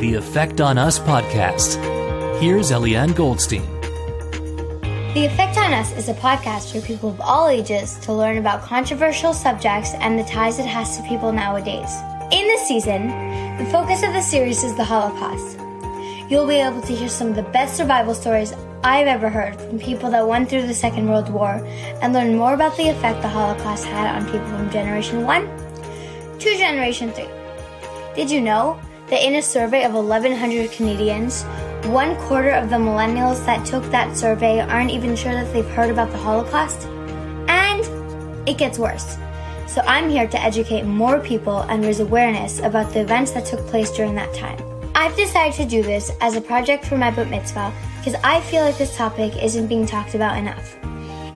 the Effect on Us podcast. Here's Eliane Goldstein. The Effect on Us is a podcast for people of all ages to learn about controversial subjects and the ties it has to people nowadays. In this season, the focus of the series is the Holocaust. You'll be able to hear some of the best survival stories I've ever heard from people that went through the Second World War and learn more about the effect the Holocaust had on people from Generation 1 to Generation 3. Did you know that in a survey of 1,100 Canadians, one quarter of the millennials that took that survey aren't even sure that they've heard about the Holocaust? And it gets worse. So I'm here to educate more people and raise awareness about the events that took place during that time. I've decided to do this as a project for my bat mitzvah because I feel like this topic isn't being talked about enough.